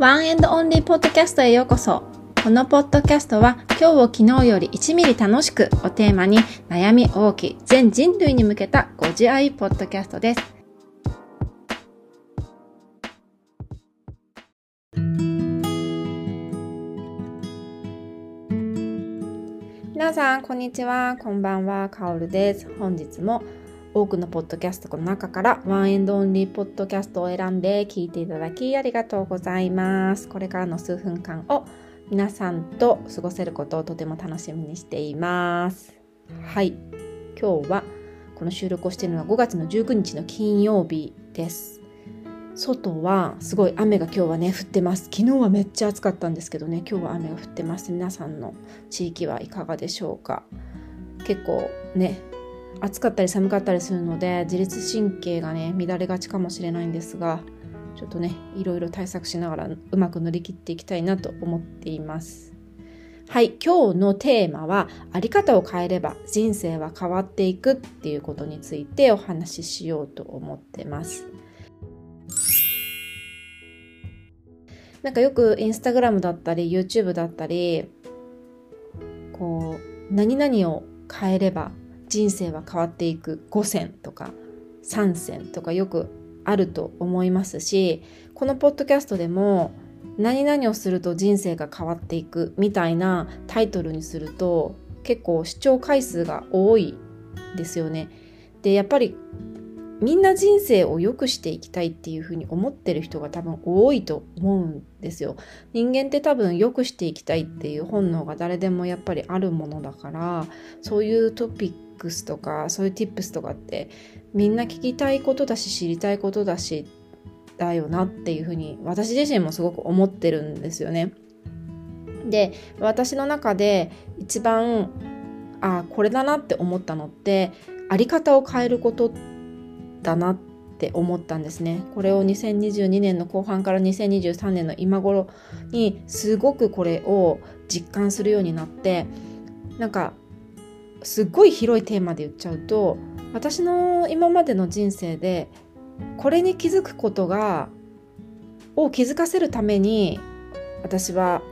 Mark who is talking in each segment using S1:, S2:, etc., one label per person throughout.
S1: One and Only ポッドキャストへようこそ。このポッドキャストは今日を昨日より1ミリ楽しくをテーマに悩み多き全人類に向けたご自愛ポッドキャストです。皆さん、こんにちは。こんばんは。かおるです。本日も多くのポッドキャストの中から One and Only ポッドキャストを選んで聞いていただきありがとうございます。これからの数分間を皆さんと過ごせることをとても楽しみにしています。はい。今日はこの収録をしているのは5月の19日の金曜日です。外はすごい雨が今日はね降ってます。昨日はめっちゃ暑かったんですけどね、今日は雨が降ってます。皆さんの地域はいかがでしょうか。結構ね、暑かったり寒かったりするので自律神経がね乱れがちかもしれないんですがちょっとねいろいろ対策しながらうまく乗り切っていきたいなと思っています。はい今日のテーマはあり方を変えれば人生は変わっていくっていうことについてお話ししようと思ってます。なんかよくインスタグラムだったり YouTube だったりこう何々を変えれば人生は変わっていく5選とか3選とかよくあると思いますしこのポッドキャストでも何々をすると人生が変わっていくみたいなタイトルにすると結構視聴回数が多いですよね。でやっぱりみんな人生を良くしていきたいっていうふうに思ってる人が多分多いと思うんですよ。人間って多分良くしていきたいっていう本能が誰でもやっぱりあるものだからそういうトピックスとかそういう tips とかってみんな聞きたいことだし知りたいことだしだよなっていうふうに私自身もすごく思ってるんですよね。で私の中で一番あこれだなって思ったのってあり方を変えることってだなって思ったんですね。これを2022年の後半から2023年の今頃にすごくこれを実感するようになってなんかすっごい広いテーマで言っちゃうと私の今までの人生でこれに気づくことがを気づかせるために私は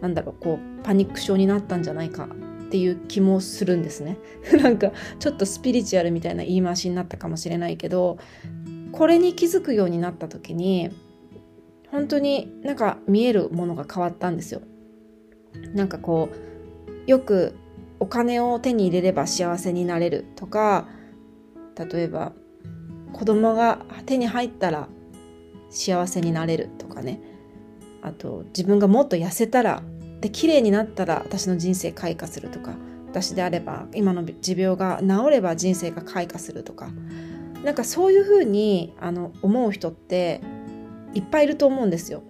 S1: なんだろうこうパニック症になったんじゃないかっていう気もするんですね。なんかちょっとスピリチュアルみたいな言い回しになったかもしれないけどこれに気づくようになった時に本当になんか見えるものが変わったんですよ。なんかこうよくお金を手に入れれば幸せになれるとか例えば子供が手に入ったら幸せになれるとかね。あと自分がもっと痩せたらで綺麗になったら私の人生開花するとか私であれば今の持病が治れば人生が開花するとかなんかそういうふうにあの思う人っていっぱいいると思うんですよ。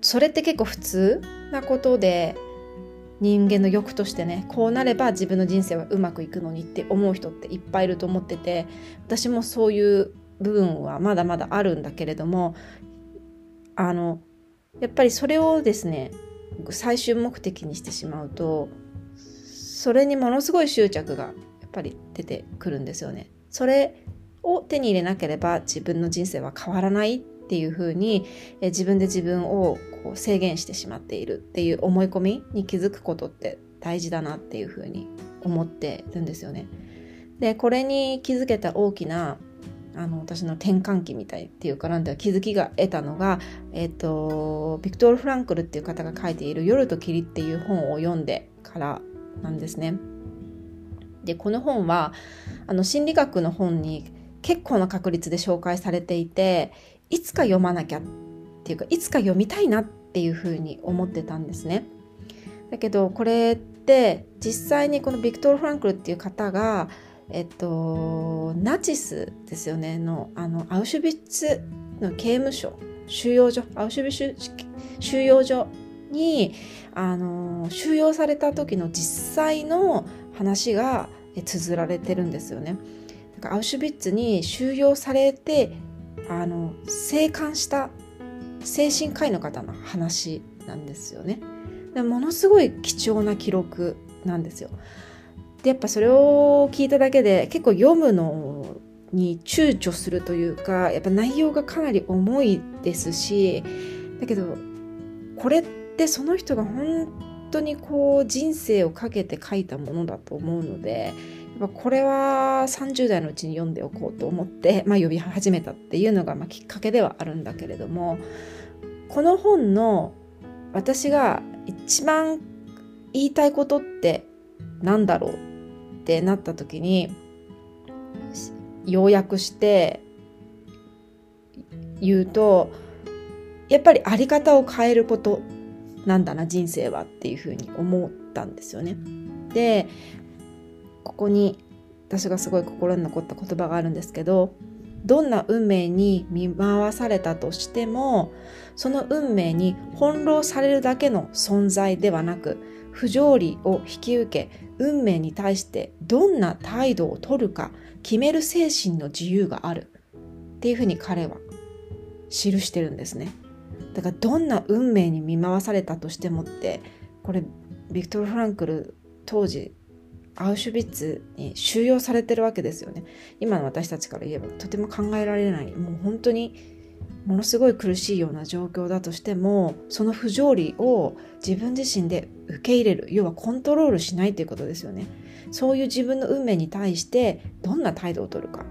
S1: それって結構普通なことで人間の欲としてねこうなれば自分の人生はうまくいくのにって思う人っていっぱいいると思ってて私もそういう部分はまだまだあるんだけれどもあのやっぱりそれをですね最終目的にしてしまうとそれにものすごい執着がやっぱり出てくるんですよね。それを手に入れなければ自分の人生は変わらないっていうふうにえ自分で自分をこう制限してしまっているっていう思い込みに気づくことって大事だなっていうふうに思ってるんですよね。でこれに気づけた大きなあの私の転換期みたいっていうかなんだ気づきが得たのが、えっ、とビクトール・フランクルっていう方が書いている「夜と霧」っていう本を読んでからなんですね。でこの本はあの心理学の本に結構な確率で紹介されていていつか読まなきゃっていうかいつか読みたいなっていうふうに思ってたんですね。だけどこれって実際にこのビクトール・フランクルっていう方がえっと、ナチスですよねのあのアウシュビッツの刑務所収容所アウシュビッツ収容所にあの収容された時の実際の話が綴られてるんですよね。だかアウシュビッツに収容されてあの生還した精神科医の方の話なんですよね。ものすごい貴重な記録なんですよ。でやっぱそれを聞いただけで結構読むのに躊躇するというかやっぱ内容がかなり重いですしだけどこれってその人が本当にこう人生をかけて書いたものだと思うのでやっぱこれは30代のうちに読んでおこうと思って、まあ、読み始めたっていうのがまきっかけではあるんだけれどもこの本の私が一番言いたいことって何だろうってなった時に要約して言うとやっぱりあり方を変えることなんだな人生はっていうふうに思ったんですよね。でここに私がすごい心に残った言葉があるんですけどどんな運命に見舞わされたとしてもその運命に翻弄されるだけの存在ではなく不条理を引き受け運命に対してどんな態度をとるか決める精神の自由がある。っていうふうに彼は記してるんですね。だからどんな運命に見舞わされたとしてもってこれビクトル・フランクル当時アウシュビッツに収容されてるわけですよね。今の私たちから言えばとても考えられない。もう本当にものすごい苦しいような状況だとしてもその不条理を自分自身で受け入れる要はコントロールしないということですよねそういう自分の運命に対してどんな態度をとるか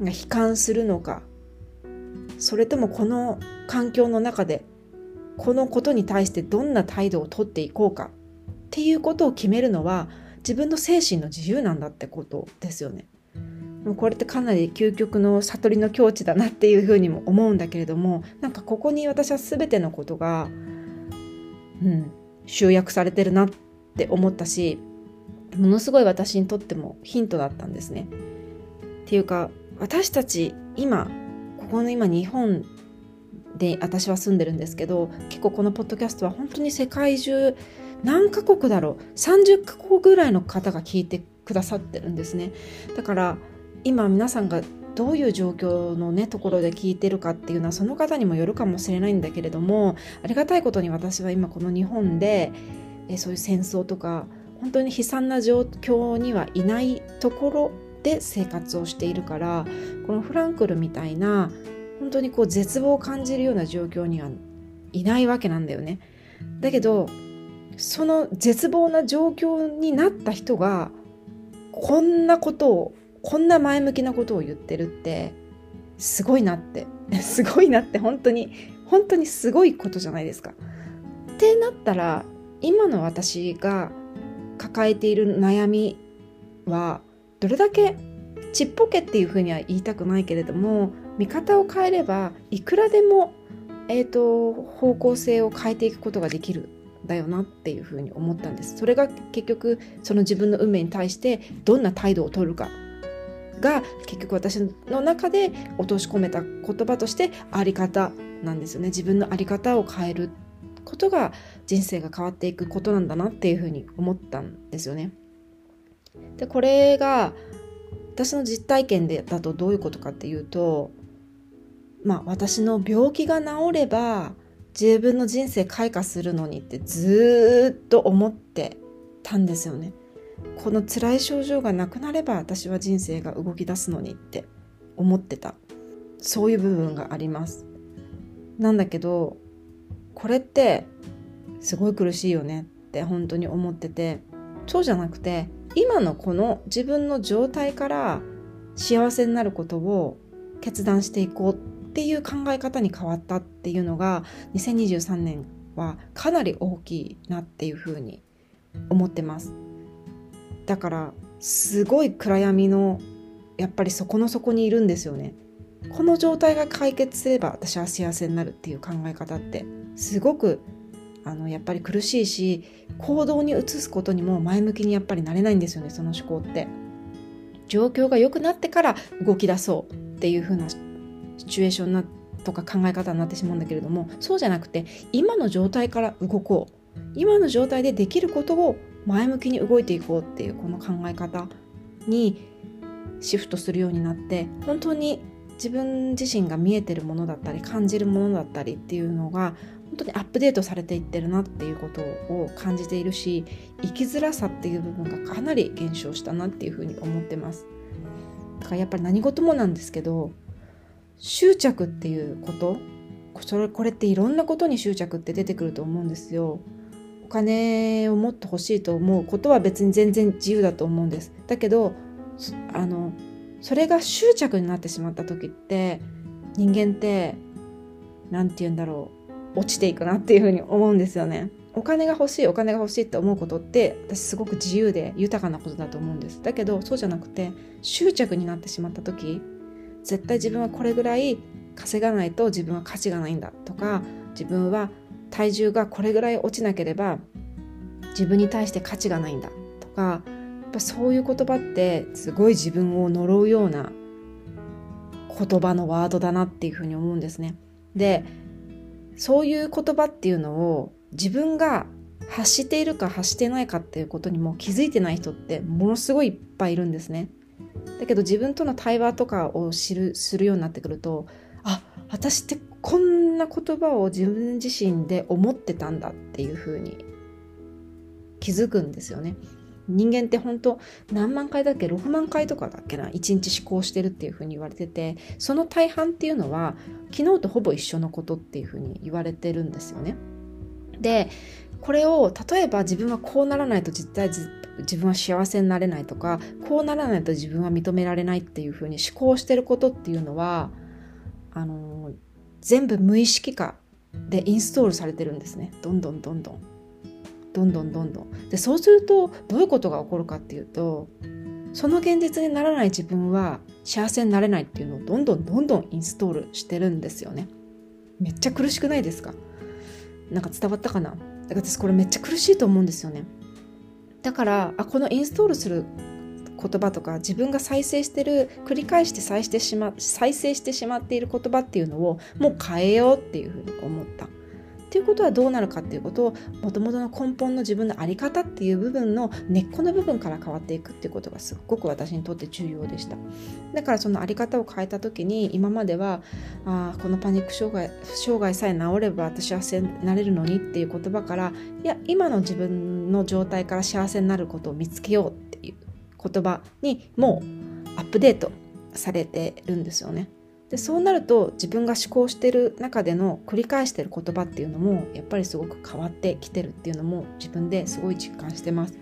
S1: 悲観するのかそれともこの環境の中でこのことに対してどんな態度をとっていこうかっていうことを決めるのは自分の精神の自由なんだってことですよね。もうこれってかなり究極の悟りの境地だなっていうふうにも思うんだけれどもなんかここに私は全てのことが、うん、集約されてるなって思ったしものすごい私にとってもヒントだったんですね。っていうか私たち今ここの今日本で私は住んでるんですけど結構このポッドキャストは本当に世界中何カ国だろう30カ国ぐらいの方が聞いてくださってるんですねだから今皆さんがどういう状況のねところで聞いてるかっていうのはその方にもよるかもしれないんだけれどもありがたいことに私は今この日本でえそういう戦争とか本当に悲惨な状況にはいないところで生活をしているからこのフランクルみたいな本当にこう絶望を感じるような状況にはいないわけなんだよね。だけどその絶望な状況になった人がこんなことをこんな前向きなことを言ってるってすごいなって。すごいなって本当に。本当にすごいことじゃないですか。ってなったら今の私が抱えている悩みはどれだけちっぽけっていうふうには言いたくないけれども見方を変えればいくらでも、えーと、方向性を変えていくことができる。だよなっていうふうに思ったんです。それが結局その自分の運命に対してどんな態度を取るか。が結局私の中で落とし込めた言葉としてあり方なんですよね自分のあり方を変えることが人生が変わっていくことなんだなっていうふうに思ったんですよね。でこれが私の実体験でだとどういうことかっていうとまあ私の病気が治れば自分の人生開花するのにってずっと思ってたんですよね。この辛い症状がなくなれば私は人生が動き出すのにって思ってた。そういう部分があります。なんだけどこれってすごい苦しいよねって本当に思っててそうじゃなくて今のこの自分の状態から幸せになることを決断していこうっていう考え方に変わったっていうのが2023年はかなり大きいなっていうふうに思ってます。だからすごい暗闇のやっぱりそこの底にいるんですよね。この状態が解決すれば私は幸せになるっていう考え方ってすごくあのやっぱり苦しいし行動に移すことにも前向きにやっぱりなれないんですよねその思考って。状況が良くなってから動き出そうっていう風なシチュエーションなとか考え方になってしまうんだけれどもそうじゃなくて今の状態から動こう。今の状態でできることを前向きに動いていこうっていうこの考え方にシフトするようになって本当に自分自身が見えてるものだったり感じるものだったりっていうのが本当にアップデートされていってるなっていうことを感じているし生きづらさっていう部分がかなり減少したなっていうふうに思ってますだからやっぱり何事もなんですけど執着っていうことこれっていろんなことに執着って出てくると思うんですよ。お金をもっと欲しいと思うことは別に全然自由だと思うんです。だけどあのそれが執着になってしまった時って人間って何て言うんだろう落ちていくなっていうふうに思うんですよね。お金が欲しいお金が欲しいって思うことって私すごく自由で豊かなことだと思うんですだけどそうじゃなくて執着になってしまった時絶対自分はこれぐらい稼がないと自分は価値がないんだとか自分は体重がこれぐらい落ちなければ自分に対して価値がないんだとかやっぱそういう言葉ってすごい自分を呪うような言葉のワードだなっていうふうに思うんですね。でそういう言葉っていうのを自分が発しているか発してないかっていうことにも気づいてない人ってものすごいいっぱいいるんですね。だけど自分との対話とかを知るするようになってくるとあっ私ってこんな言葉を自分自身で思ってたんだっていうふうに気づくんですよね。人間って本当何万回だっけ？6万回とかだっけな？1日思考してるっていうふうに言われててその大半っていうのは昨日とほぼ一緒のことっていうふうに言われてるんですよね。でこれを例えば自分はこうならないと実対自分は幸せになれないとかこうならないと自分は認められないっていうふうに思考してることっていうのはあの全部無意識化でインストールされてるんですね。どんどんどんどん。どんどんどんどん。でそうするとどういうことが起こるかっていうとその現実にならない自分は幸せになれないっていうのをどんどんどんどんインストールしてるんですよね。めっちゃ苦しくないですか？なんか伝わったかな？だから私これめっちゃ苦しいと思うんですよね。だからあこのインストールする言葉とか自分が再生してる繰り返して再してしま再生してしまっている言葉っていうのをもう変えようっていうふうに思った。っていうことはどうなるかっていうことをもともとの根本の自分の在り方っていう部分の根っこの部分から変わっていくっていうことがすっごく私にとって重要でした。だからその在り方を変えた時に今まではあこのパニック障害障害さえ治れば私は幸せになれるのにっていう言葉からいや今の自分の状態から幸せになることを見つけよう言葉にもうアップデートされてるんですよね。でそうなると自分が思考してる中での繰り返してる言葉っていうのもやっぱりすごく変わってきてるっていうのも自分ですごい実感してます。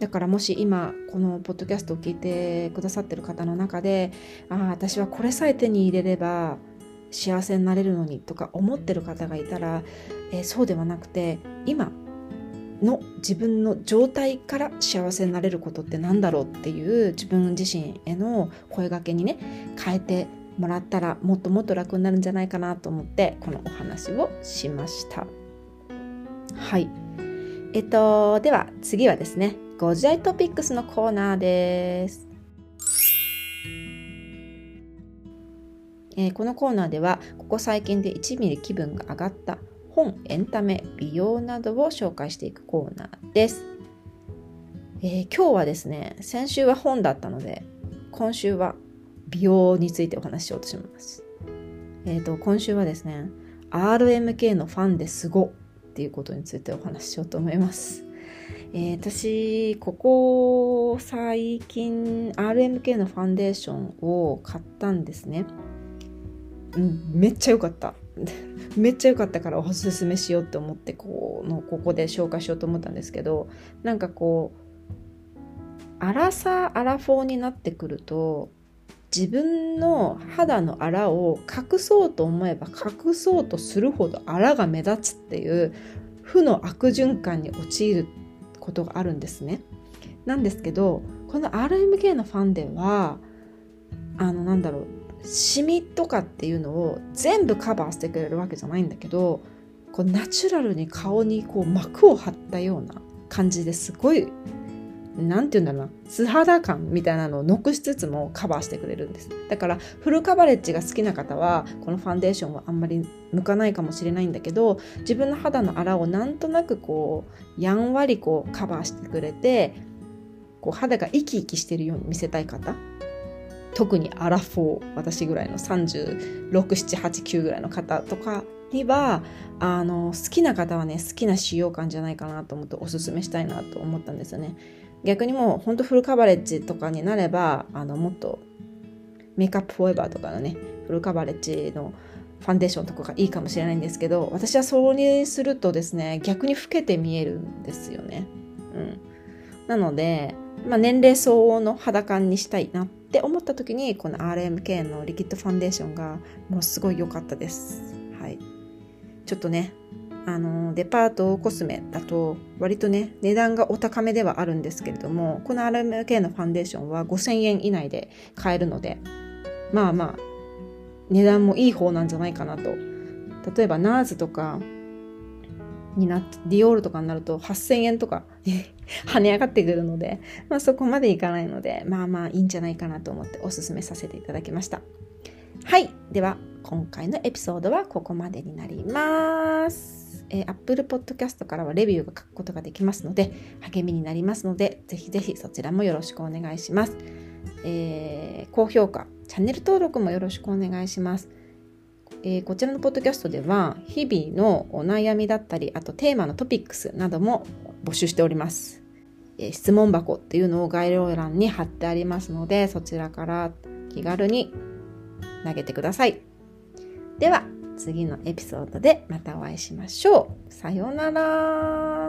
S1: だからもし今このポッドキャストを聞いてくださってる方の中でああ私はこれさえ手に入れれば幸せになれるのにとか思ってる方がいたら、えー、そうではなくて今の自分の状態から幸せになれることって何だろうっていう自分自身への声がけにね変えてもらったらもっともっと楽になるんじゃないかなと思ってこのお話をしました。はい。えっとでは次はですねご自愛トピックスのコーナーです。えー、このコーナーではここ最近で1ミリ気分が上がった本、エンタメ、美容などを紹介していくコーナーです。えー、今日はですね、先週は本だったので、今週は美容についてお話ししようとします。えっ、ー、と、今週はですね、RMK のファンですごっていうことについてお話ししようと思います。えー、私、ここ最近 RMK のファンデーションを買ったんですね。ん、めっちゃ良かった。めっちゃ良かったからおすすめしようって思ってこのここで紹介しようと思ったんですけどなんかこうアラサーアラフォーになってくると自分の肌のあらを隠そうと思えば隠そうとするほどあらが目立つっていう負の悪循環に陥ることがあるんですね。なんですけどこの RMK のファンデはあのなんだろうシミとかっていうのを全部カバーしてくれるわけじゃないんだけどこうナチュラルに顔にこう膜を張ったような感じですごい何て言うんだろうな素肌感みたいなのを残しつつもカバーしてくれるんです。だからフルカバレッジが好きな方はこのファンデーションはあんまり向かないかもしれないんだけど自分の肌のあらをなんとなくこうやんわりこうカバーしてくれてこう肌が生き生きしてるように見せたい方特にアラフォー私ぐらいの36789ぐらいの方とかにはあの好きな方はね好きな使用感じゃないかなと思っておすすめしたいなと思ったんですよね。逆にもうほんとフルカバレッジとかになればあのもっとメイクアップフォーエバーとかのねフルカバレッジのファンデーションとかがいいかもしれないんですけど私はそうにするとですね逆に老けて見えるんですよね。うん、なので、まあ、年齢相応の肌感にしたいなって思った時にこの RMK のリキッドファンデーションがもうすごい良かったです。はい、ちょっとねあのデパートコスメだと割とね値段がお高めではあるんですけれどもこの RMK のファンデーションは5000円以内で買えるのでまあまあ値段もいい方なんじゃないかなと例えば NARS とかになっディオールとかになると8000円とか 跳ね上がってくるので、まあ、そこまでいかないのでまあまあいいんじゃないかなと思っておすすめさせていただきましたはいでは今回のエピソードはここまでになりますえー、Apple Podcast からはレビューが書くことができますので、励みになりますので、ぜひぜひそちらもよろしくお願いします。えー、高評価、チャンネル登録もよろしくお願いします。えー、こちらのポッドキャストでは、日々のお悩みだったり、あとテーマのトピックスなども募集しております。えー、質問箱っていうのを概要欄に貼ってありますので、そちらから気軽に投げてください。では、次のエピソードでまたお会いしましょう。さようなら。